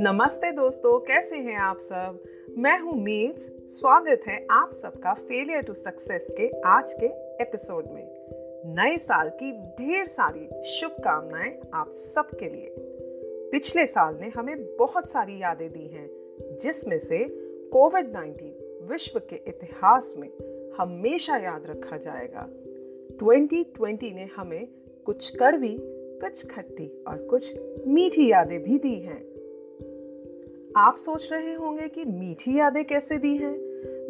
नमस्ते दोस्तों, कैसे हैं आप सब? मैं हूँ मीट्स स्वागत है आप सबका फेलियर टू सक्सेस के आज के एपिसोड में। नए साल की ढेर सारी शुभकामनाएँ आप सबके लिए। पिछले साल ने हमें बहुत सारी यादें दी हैं, जिसमें से कोविड 19 विश्व के इतिहास में हमेशा याद रखा जाएगा। 2020 ने हमें कुछ कड़वी, कुछ खट्टी और कुछ मीठी यादें भी दी हैं। आप सोच रहे होंगे कि मीठी यादें कैसे दी हैं?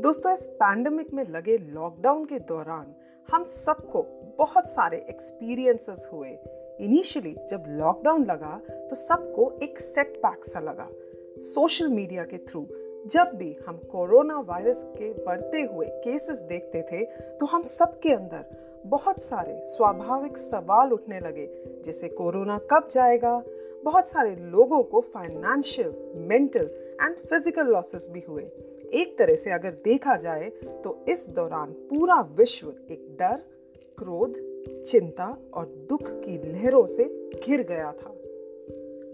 दोस्तों, इस पैंडमिक में लगे लॉकडाउन के दौरान हम सबको बहुत सारे एक्सपीरियंसेस हुए। इनिशियली जब लॉकडाउन लगा तो सबको एक सेटबैक सा लगा सोशल मीडिया के थ्रू जब भी हम कोरोना वायरस के बढ़ते हुए केसेस देखते थे तो हम सबके अंदर बहुत सारे स्वाभाविक सवाल उठने लगे, जैसे कोरोना कब जाएगा? बहुत सारे लोगों को financial mental and physical losses भी हुए। एक तरह से अगर देखा जाए तो इस दौरान पूरा विश्व एक डर, क्रोध, चिंता और दुख की लहरों से घिर गया था।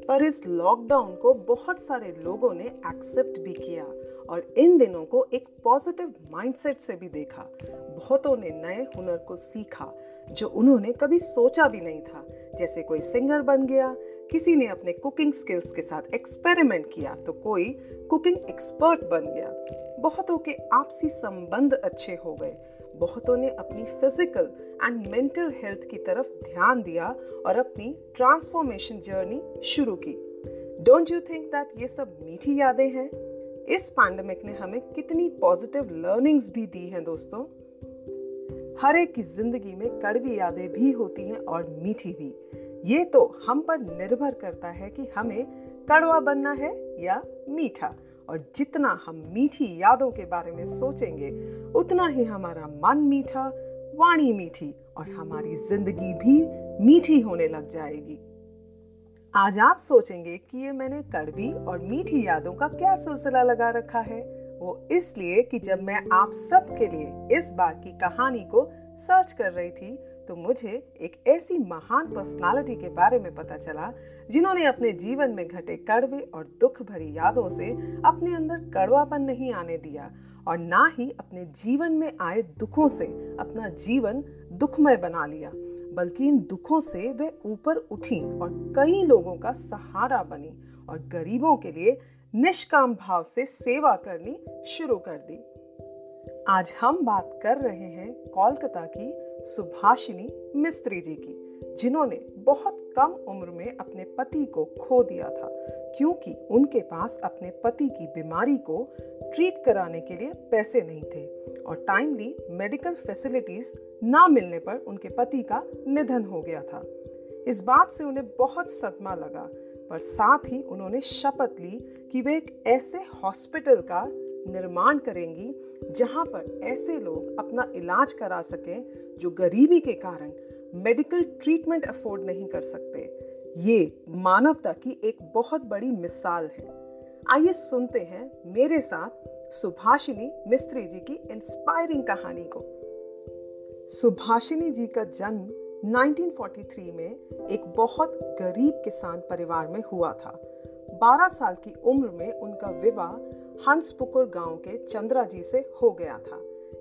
पर इस लॉकडाउन को बहुत सारे लोगों ने एक्सेप्ट भी किया। और इन दिनों को एक पॉजिटिव माइंडसेट से भी देखा। बहुतों ने नए हुनर को सीखा, जो उन्होंने कभी सोचा भी नहीं था। जैसे कोई सिंगर बन गया, किसी ने अपने कुकिंग स्किल्स के साथ एक्सपेरिमेंट किया तो कोई कुकिंग एक्सपर्ट बन गया। बहुतों के आपसी संबंध अच्छे हो गए। बहुतों ने अपनी फ़िज़िकल एंड मेंटल हेल्थ की तरफ़ ध्यान दिया और अपनी ट्रांसफॉर्मेशन जर्नी शुरू की। डोंट यू थिंक दैट ये सब मीठी यादें हैं? इस पैंडमिक ने हमें कितनी पॉजिटिव लर्निंग्स भी दी हैं दोस्तों। हर एक की ज़िंदगी में कड़वी यादें भी होती हैं और मीठी भी। ये तो हम पर निर्भर करता है कि हमें कड़वा बनना है या मीठा। और जितना हम मीठी यादों के बारे में सोचेंगे, उतना ही हमारा मन मीठा, वाणी मीठी और हमारी ज़िंदगी भी मीठी होने लग जाएगी। आज आप सोचेंगे कि ये मैंने कड़वी और मीठी यादों का क्या सिलसिला लगा रखा है। वो इसलिए कि जब मैं आप सबके लिए इस बार की कहानी को सर्च कर रही थी तो मुझे एक ऐसी महान पर्सनालिटी के बारे में पता चला, जिन्होंने अपने जीवन में घटे कड़वे और दुख भरी यादों से अपने अंदर कड़वापन नहीं आने दिया और ना ही अपने जीवन में आए दुखों से अपना जीवन दुखमय बना लिया। बल्कि इन दुखों से वे ऊपर उठी और कई लोगों का सहारा बनी और गरीबों के लिए निष्काम भाव से सेवा करनी शुरू कर दी। आज हम बात कर रहे हैं कोलकाता की सुभाषिनी मिस्त्री जी की, जिन्होंने बहुत कम उम्र में अपने पति को खो दिया था, क्योंकि उनके पास अपने पति की बीमारी को ट्रीट कराने के लिए पैसे नहीं थे। और टाइमली मेडिकल फैसिलिटीज़ ना मिलने पर उनके पति का निधन हो गया था। इस बात से उन्हें बहुत सदमा लगा, पर साथ ही उन्होंने शपथ ली कि वे एक ऐसे हॉस्पिटल का निर्माण करेंगी जहाँ पर ऐसे लोग अपना इलाज करा सकें जो गरीबी के कारण मेडिकल ट्रीटमेंट अफोर्ड नहीं कर सकते। ये मानवता की एक बहुत बड़ी मिसाल है। आइए सुनते हैं मेरे साथ सुभाषिनी मिस्त्री जी की इंस्पायरिंग कहानी को। सुभाषिनी जी का जन्म 1943 में एक बहुत गरीब किसान परिवार में हुआ था। 12 साल की उम्र में उनका विवाह हंसपुकुर गाँव के चंद्रा जी से हो गया था।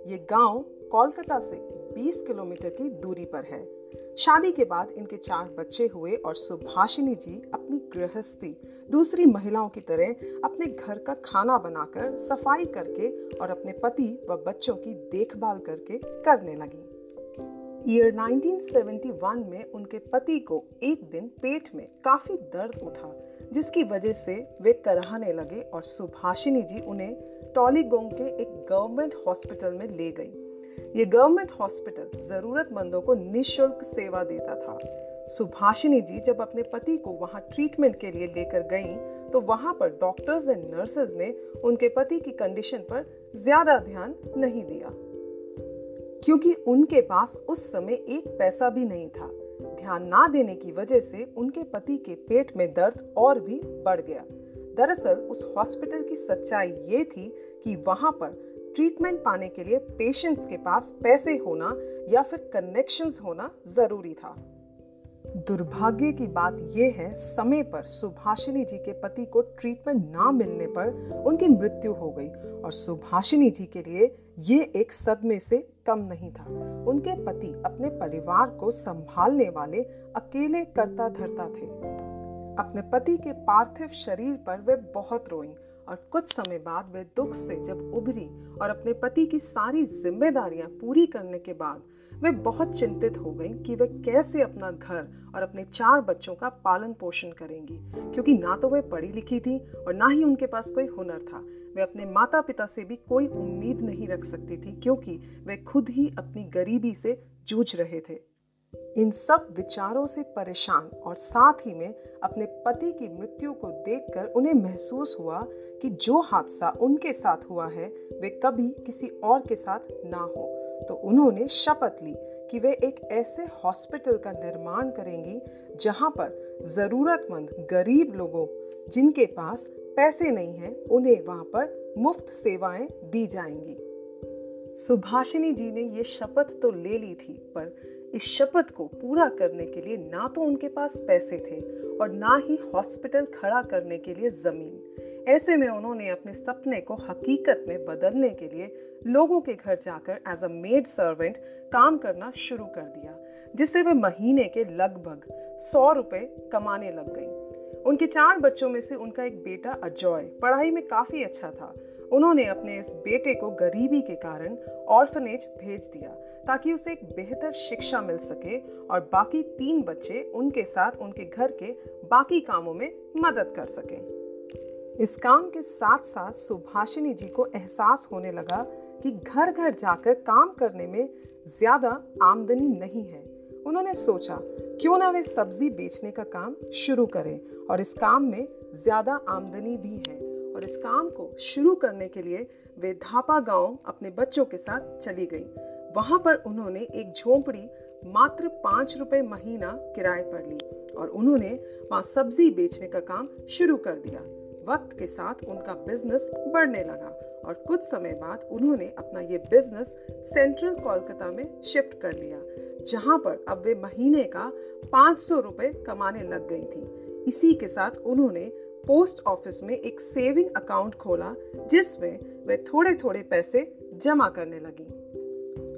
ये गाँव कोलकाता से 20 किलोमीटर की दूरी पर है। शादी के बाद इनके चार बच्चे हुए और सुभाषिनी जी अपनी गृहस्थी, दूसरी महिलाओं की तरह अपने घर का खाना बनाकर सफ़ाई करके और अपने पति व बच्चों की देखभाल करके करने लगी। ईयर 1971 में उनके पति को एक दिन पेट में काफ़ी दर्द उठा, जिसकी वजह से वे कराहने लगे और सुभाषिनी जी उन्हें टॉलीगोंग के एक गवर्नमेंट हॉस्पिटल में ले गई। ये गवर्नमेंट हॉस्पिटल जरूरतमंदों को निशुल्क सेवा देता था। सुभाषिनी जी जब अपने पति को वहाँ ट्रीटमेंट के लिए लेकर गईं तो वहाँ पर डॉक्टर्स एंड नर्सेज ने उनके पति की कंडीशन पर ज़्यादा ध्यान नहीं दिया। क्योंकि उनके पास उस समय एक पैसा भी नहीं था। ध्यान ना देने की वजह से उनके पति के पेट में दर्द और भी बढ़ गया। दरअसल उस हॉस्पिटल की सच्चाई ये थी कि वहाँ पर ट्रीटमेंट पाने के लिए पेशेंट्स के पास पैसे होना या फिर कनेक्शंस होना ज़रूरी था। दुर्भाग्य की बात यह है, समय पर सुभाषिनी जी के पति को ट्रीटमेंट ना मिलने पर उनकी मृत्यु हो गई और सुभाषिनी जी के लिए ये एक सदमे से कम नहीं था। उनके पति अपने परिवार को संभालने वाले अकेले करता धरता थे। अपने पति के पार्थिव शरीर पर वे बहुत रोई और कुछ समय बाद वे दुख से जब उभरी और अपने पति की सारी जिम्मेदारियाँ पूरी करने के बाद वे बहुत चिंतित हो गई कि वे कैसे अपना घर और अपने चार बच्चों का पालन पोषण करेंगी। क्योंकि ना तो वे पढ़ी लिखी थी और ना ही उनके पास कोई हुनर था। वे अपने माता पिता से भी कोई उम्मीद नहीं रख सकती थी क्योंकि वे खुद ही अपनी गरीबी से जूझ रहे थे। इन सब विचारों से परेशान और साथ ही में अपने पति की मृत्यु को देखकर उन्हें महसूस हुआ कि जो हादसा उनके साथ हुआ है, वे कभी किसी और के साथ ना हो। तो उन्होंने शपथ ली कि वे एक ऐसे हॉस्पिटल का निर्माण करेंगी जहाँ पर जरूरतमंद गरीब लोगों जिनके पास पैसे नहीं हैं, उन्हें वहाँ पर मुफ़्त सेवाएँ दी जाएँगी। सुभाषिनी जी ने ये शपथ तो ले ली थी, पर इस शपथ को पूरा करने के लिए ना तो उनके पास पैसे थे और ना ही हॉस्पिटल खड़ा करने के लिए ज़मीन। ऐसे में उन्होंने अपने सपने को हकीकत में बदलने के लिए लोगों के घर जाकर एज अ मेड सर्वेंट काम करना शुरू कर दिया, जिससे वे महीने के लगभग सौ रुपए कमाने लग गई। उनके चार बच्चों में से उनका एक बेटा अजॉय पढ़ाई में काफ़ी अच्छा था उन्होंने अपने इस बेटे को गरीबी के कारण ऑर्फनेज भेज दिया, ताकि उसे एक बेहतर शिक्षा मिल सके और बाकी तीन बच्चे उनके साथ उनके घर के बाकी कामों में मदद कर सकें। इस काम के साथ साथ सुभाषिनी जी को एहसास होने लगा कि घर घर जाकर काम करने में ज़्यादा आमदनी नहीं है। उन्होंने सोचा, क्यों ना वे सब्ज़ी बेचने का काम शुरू करें और इस काम में ज़्यादा आमदनी भी है। और इस काम को शुरू करने के लिए वे धापा गाँव अपने बच्चों के साथ चली गई। वहाँ पर उन्होंने एक झोंपड़ी मात्र पाँच रुपए महीना किराए पर ली और उन्होंने वहाँ सब्ज़ी बेचने का काम शुरू कर दिया। वक्त के साथ उनका बिज़नेस बढ़ने लगा और कुछ समय बाद उन्होंने अपना ये बिज़नेस सेंट्रल कोलकाता में शिफ्ट कर लिया, जहाँ पर अब वे महीने का पाँच सौ रुपये कमाने लग गई थी। इसी के साथ उन्होंने पोस्ट ऑफ़िस में एक सेविंग अकाउंट खोला, जिसमें वे थोड़े थोड़े पैसे जमा करने लगी।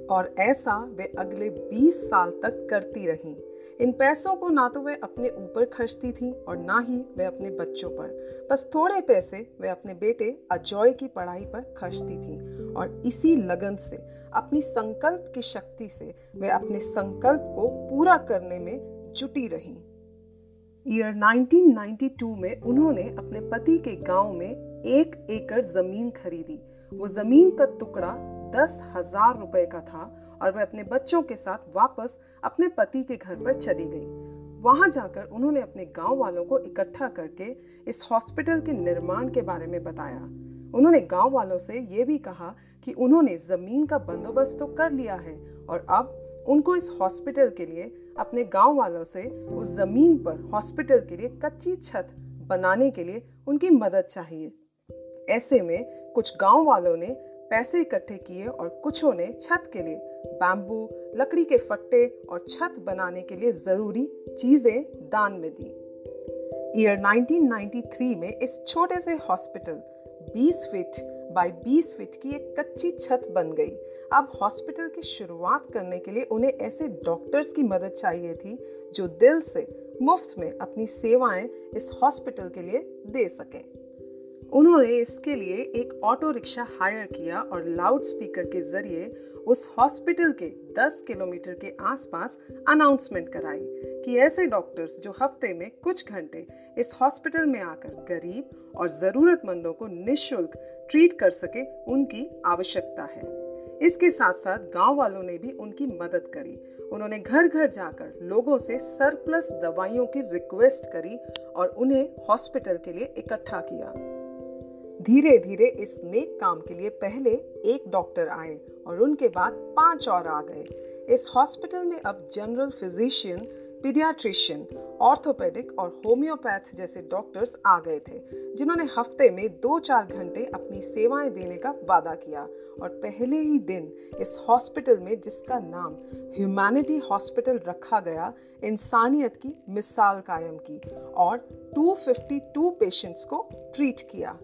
और ऐसा वे अगले 20 साल तक करती रहीं। इन पैसों को ना तो वे अपने ऊपर खर्चती थी और ना ही वे अपने बच्चों पर। बस थोड़े पैसे वे अपने बेटे अजॉय की पढ़ाई पर खर्चती थी और इसी लगन से, अपनी संकल्प की शक्ति से वे अपने संकल्प को पूरा करने में जुटी रहीं। ईयर 1992 में उन्होंने अपने पति के गाँव में एक एकड़ ज़मीन खरीदी। वो ज़मीन का टुकड़ा दस हज़ार रुपए का था और वह अपने बच्चों के साथ वापस अपने पति के घर पर चली गई। वहाँ जाकर उन्होंने अपने गाँव वालों को इकट्ठा करके इस हॉस्पिटल के निर्माण के बारे में बताया। उन्होंने गाँव वालों से ये भी कहा कि उन्होंने ज़मीन का बंदोबस्त तो कर लिया है और अब उनको इस हॉस्पिटल के लिए, अपने गाँव वालों से उस ज़मीन पर हॉस्पिटल के लिए कच्ची छत बनाने के लिए उनकी मदद चाहिए। ऐसे में कुछ गाँव वालों ने पैसे इकट्ठे किए और कुछों ने छत के लिए बैम्बू लकड़ी के फट्टे और छत बनाने के लिए ज़रूरी चीज़ें दान में दी। ईयर 1993 में इस छोटे से हॉस्पिटल 20 फीट बाय 20 फीट की एक कच्ची छत बन गई। अब हॉस्पिटल की शुरुआत करने के लिए उन्हें ऐसे डॉक्टर्स की मदद चाहिए थी, जो दिल से, मुफ़्त में अपनी सेवाएँ इस हॉस्पिटल के लिए दे सकें। उन्होंने इसके लिए एक ऑटो रिक्शा हायर किया और लाउड स्पीकर के ज़रिए उस हॉस्पिटल के 10 किलोमीटर के आसपास अनाउंसमेंट कराई कि ऐसे डॉक्टर्स जो हफ़्ते में कुछ घंटे इस हॉस्पिटल में आकर गरीब और ज़रूरतमंदों को निशुल्क ट्रीट कर सके, उनकी आवश्यकता है। इसके साथ साथ गाँव वालों ने भी उनकी मदद करी। उन्होंने घर घर जाकर लोगों से सरप्लस दवाइयों की रिक्वेस्ट करी और उन्हें हॉस्पिटल के लिए इकट्ठा किया। धीरे धीरे इस नेक काम के लिए पहले एक डॉक्टर आए और उनके बाद पाँच और आ गए। इस हॉस्पिटल में अब जनरल फिजिशियन, पीडियाट्रिशियन, ऑर्थोपेडिक और होम्योपैथ जैसे डॉक्टर्स आ गए थे, जिन्होंने हफ़्ते में दो चार घंटे अपनी सेवाएँ देने का वादा किया। और पहले ही दिन इस हॉस्पिटल में जिसका नाम ह्यूमैनिटी हॉस्पिटल रखा गया, इंसानियत की मिसाल कायम की और 252 पेशेंट्स को ट्रीट किया।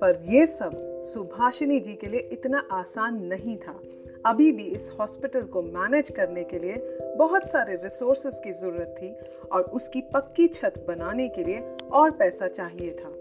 पर यह सब सुभाषिनी जी के लिए इतना आसान नहीं था। अभी भी इस हॉस्पिटल को मैनेज करने के लिए बहुत सारे रिसोर्सेज की ज़रूरत थी और उसकी पक्की छत बनाने के लिए और पैसा चाहिए था।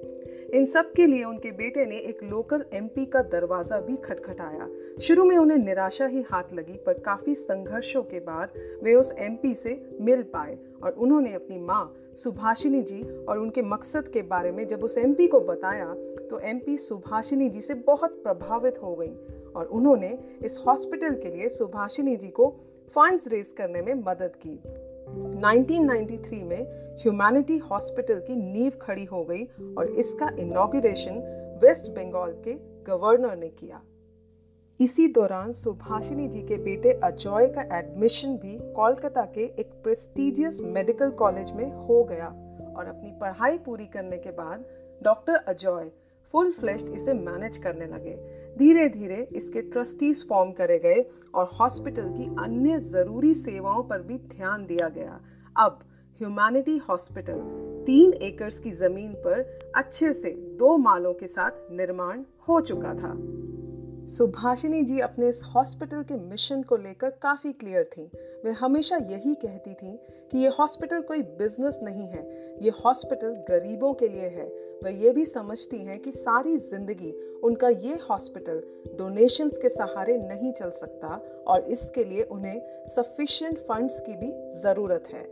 इन सब के लिए उनके बेटे ने एक लोकल एमपी का दरवाज़ा भी खटखटाया। शुरू में उन्हें निराशा ही हाथ लगी, पर काफ़ी संघर्षों के बाद वे उस एमपी से मिल पाए और उन्होंने अपनी माँ, सुभाषिनी जी और उनके मकसद के बारे में जब उस एमपी को बताया तो एमपी सुभाषिनी जी से बहुत प्रभावित हो गई और उन्होंने इस हॉस्पिटल के लिए सुभाषिनी जी को फंड्स रेज करने में मदद की। 1993 में ह्यूमैनिटी हॉस्पिटल की नींव खड़ी हो गई और इसका इनॉग्रेशन वेस्ट बंगाल के गवर्नर ने किया। इसी दौरान सुभाषिनी जी के बेटे अजॉय का एडमिशन भी कोलकाता के एक प्रेस्टिजियस मेडिकल कॉलेज में हो गया और अपनी पढ़ाई पूरी करने के बाद डॉक्टर अजॉय फुल फ्लेश्ड इसे मैनेज करने लगे। धीरे धीरे इसके ट्रस्टीज फॉर्म करे गए और हॉस्पिटल की अन्य ज़रूरी सेवाओं पर भी ध्यान दिया गया। अब ह्यूमैनिटी हॉस्पिटल तीन एकर्स की ज़मीन पर अच्छे से दो मालों के साथ निर्माण हो चुका था। सुभाषिनी जी अपने इस हॉस्पिटल के मिशन को लेकर काफ़ी क्लियर थी। वे हमेशा यही कहती थी कि ये हॉस्पिटल कोई बिज़नेस नहीं है, ये हॉस्पिटल गरीबों के लिए है। वह ये भी समझती हैं कि सारी ज़िंदगी उनका ये हॉस्पिटल डोनेशंस के सहारे नहीं चल सकता और इसके लिए उन्हें सफिशिएंट फंड्स की भी ज़रूरत है।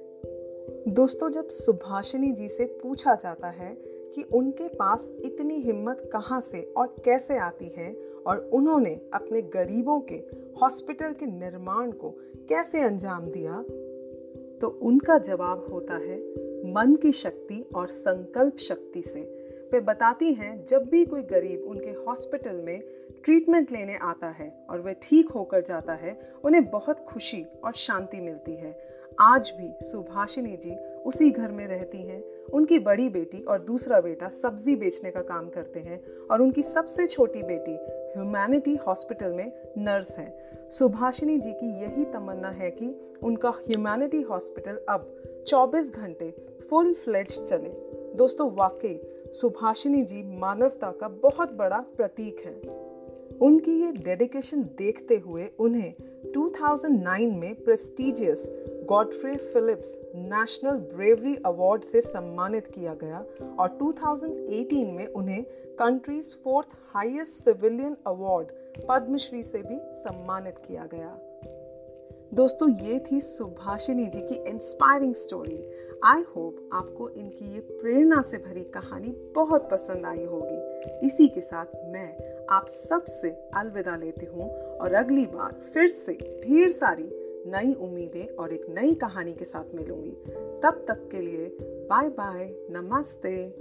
दोस्तों, जब सुभाषिनी जी से पूछा जाता है कि उनके पास इतनी हिम्मत कहाँ से और कैसे आती है और उन्होंने अपने गरीबों के, हॉस्पिटल के निर्माण को कैसे अंजाम दिया? तो उनका जवाब होता है, मन की शक्ति और संकल्प शक्ति से। वे बताती हैं, जब भी कोई गरीब उनके हॉस्पिटल में ट्रीटमेंट लेने आता है और वह ठीक होकर जाता है, उन्हें बहुत खुशी और शांति मिलती है। आज भी सुभाषिनी जी उसी घर में रहती हैं। उनकी बड़ी बेटी और दूसरा बेटा सब्ज़ी बेचने का काम करते हैं और उनकी सबसे छोटी बेटी ह्यूमैनिटी हॉस्पिटल में नर्स है। सुभाषिनी जी की यही तमन्ना है कि उनका ह्यूमैनिटी हॉस्पिटल अब 24 घंटे फुल फ्लेज चले। दोस्तों, वाकई सुभाषिनी जी मानवता का बहुत बड़ा प्रतीक है। उनकी ये डेडिकेशन देखते हुए उन्हें 2009 में prestigious Godfrey Phillips national bravery award से सम्मानित किया गया और 2018 में उन्हें country's fourth highest civilian award Padma Shri से भी सम्मानित किया गया। दोस्तों, ये थी सुभाषिनी जी की इंस्पायरिंग स्टोरी आई होप आपको इनकी ये प्रेरणा से भरी कहानी बहुत पसंद आई होगी। इसी के साथ मैं आप सबसे अलविदा लेती हूँ और अगली बार फिर से ढेर सारी नई उम्मीदें और एक नई कहानी के साथ मिलूँगी। तब तक के लिए बाय बाय नमस्ते।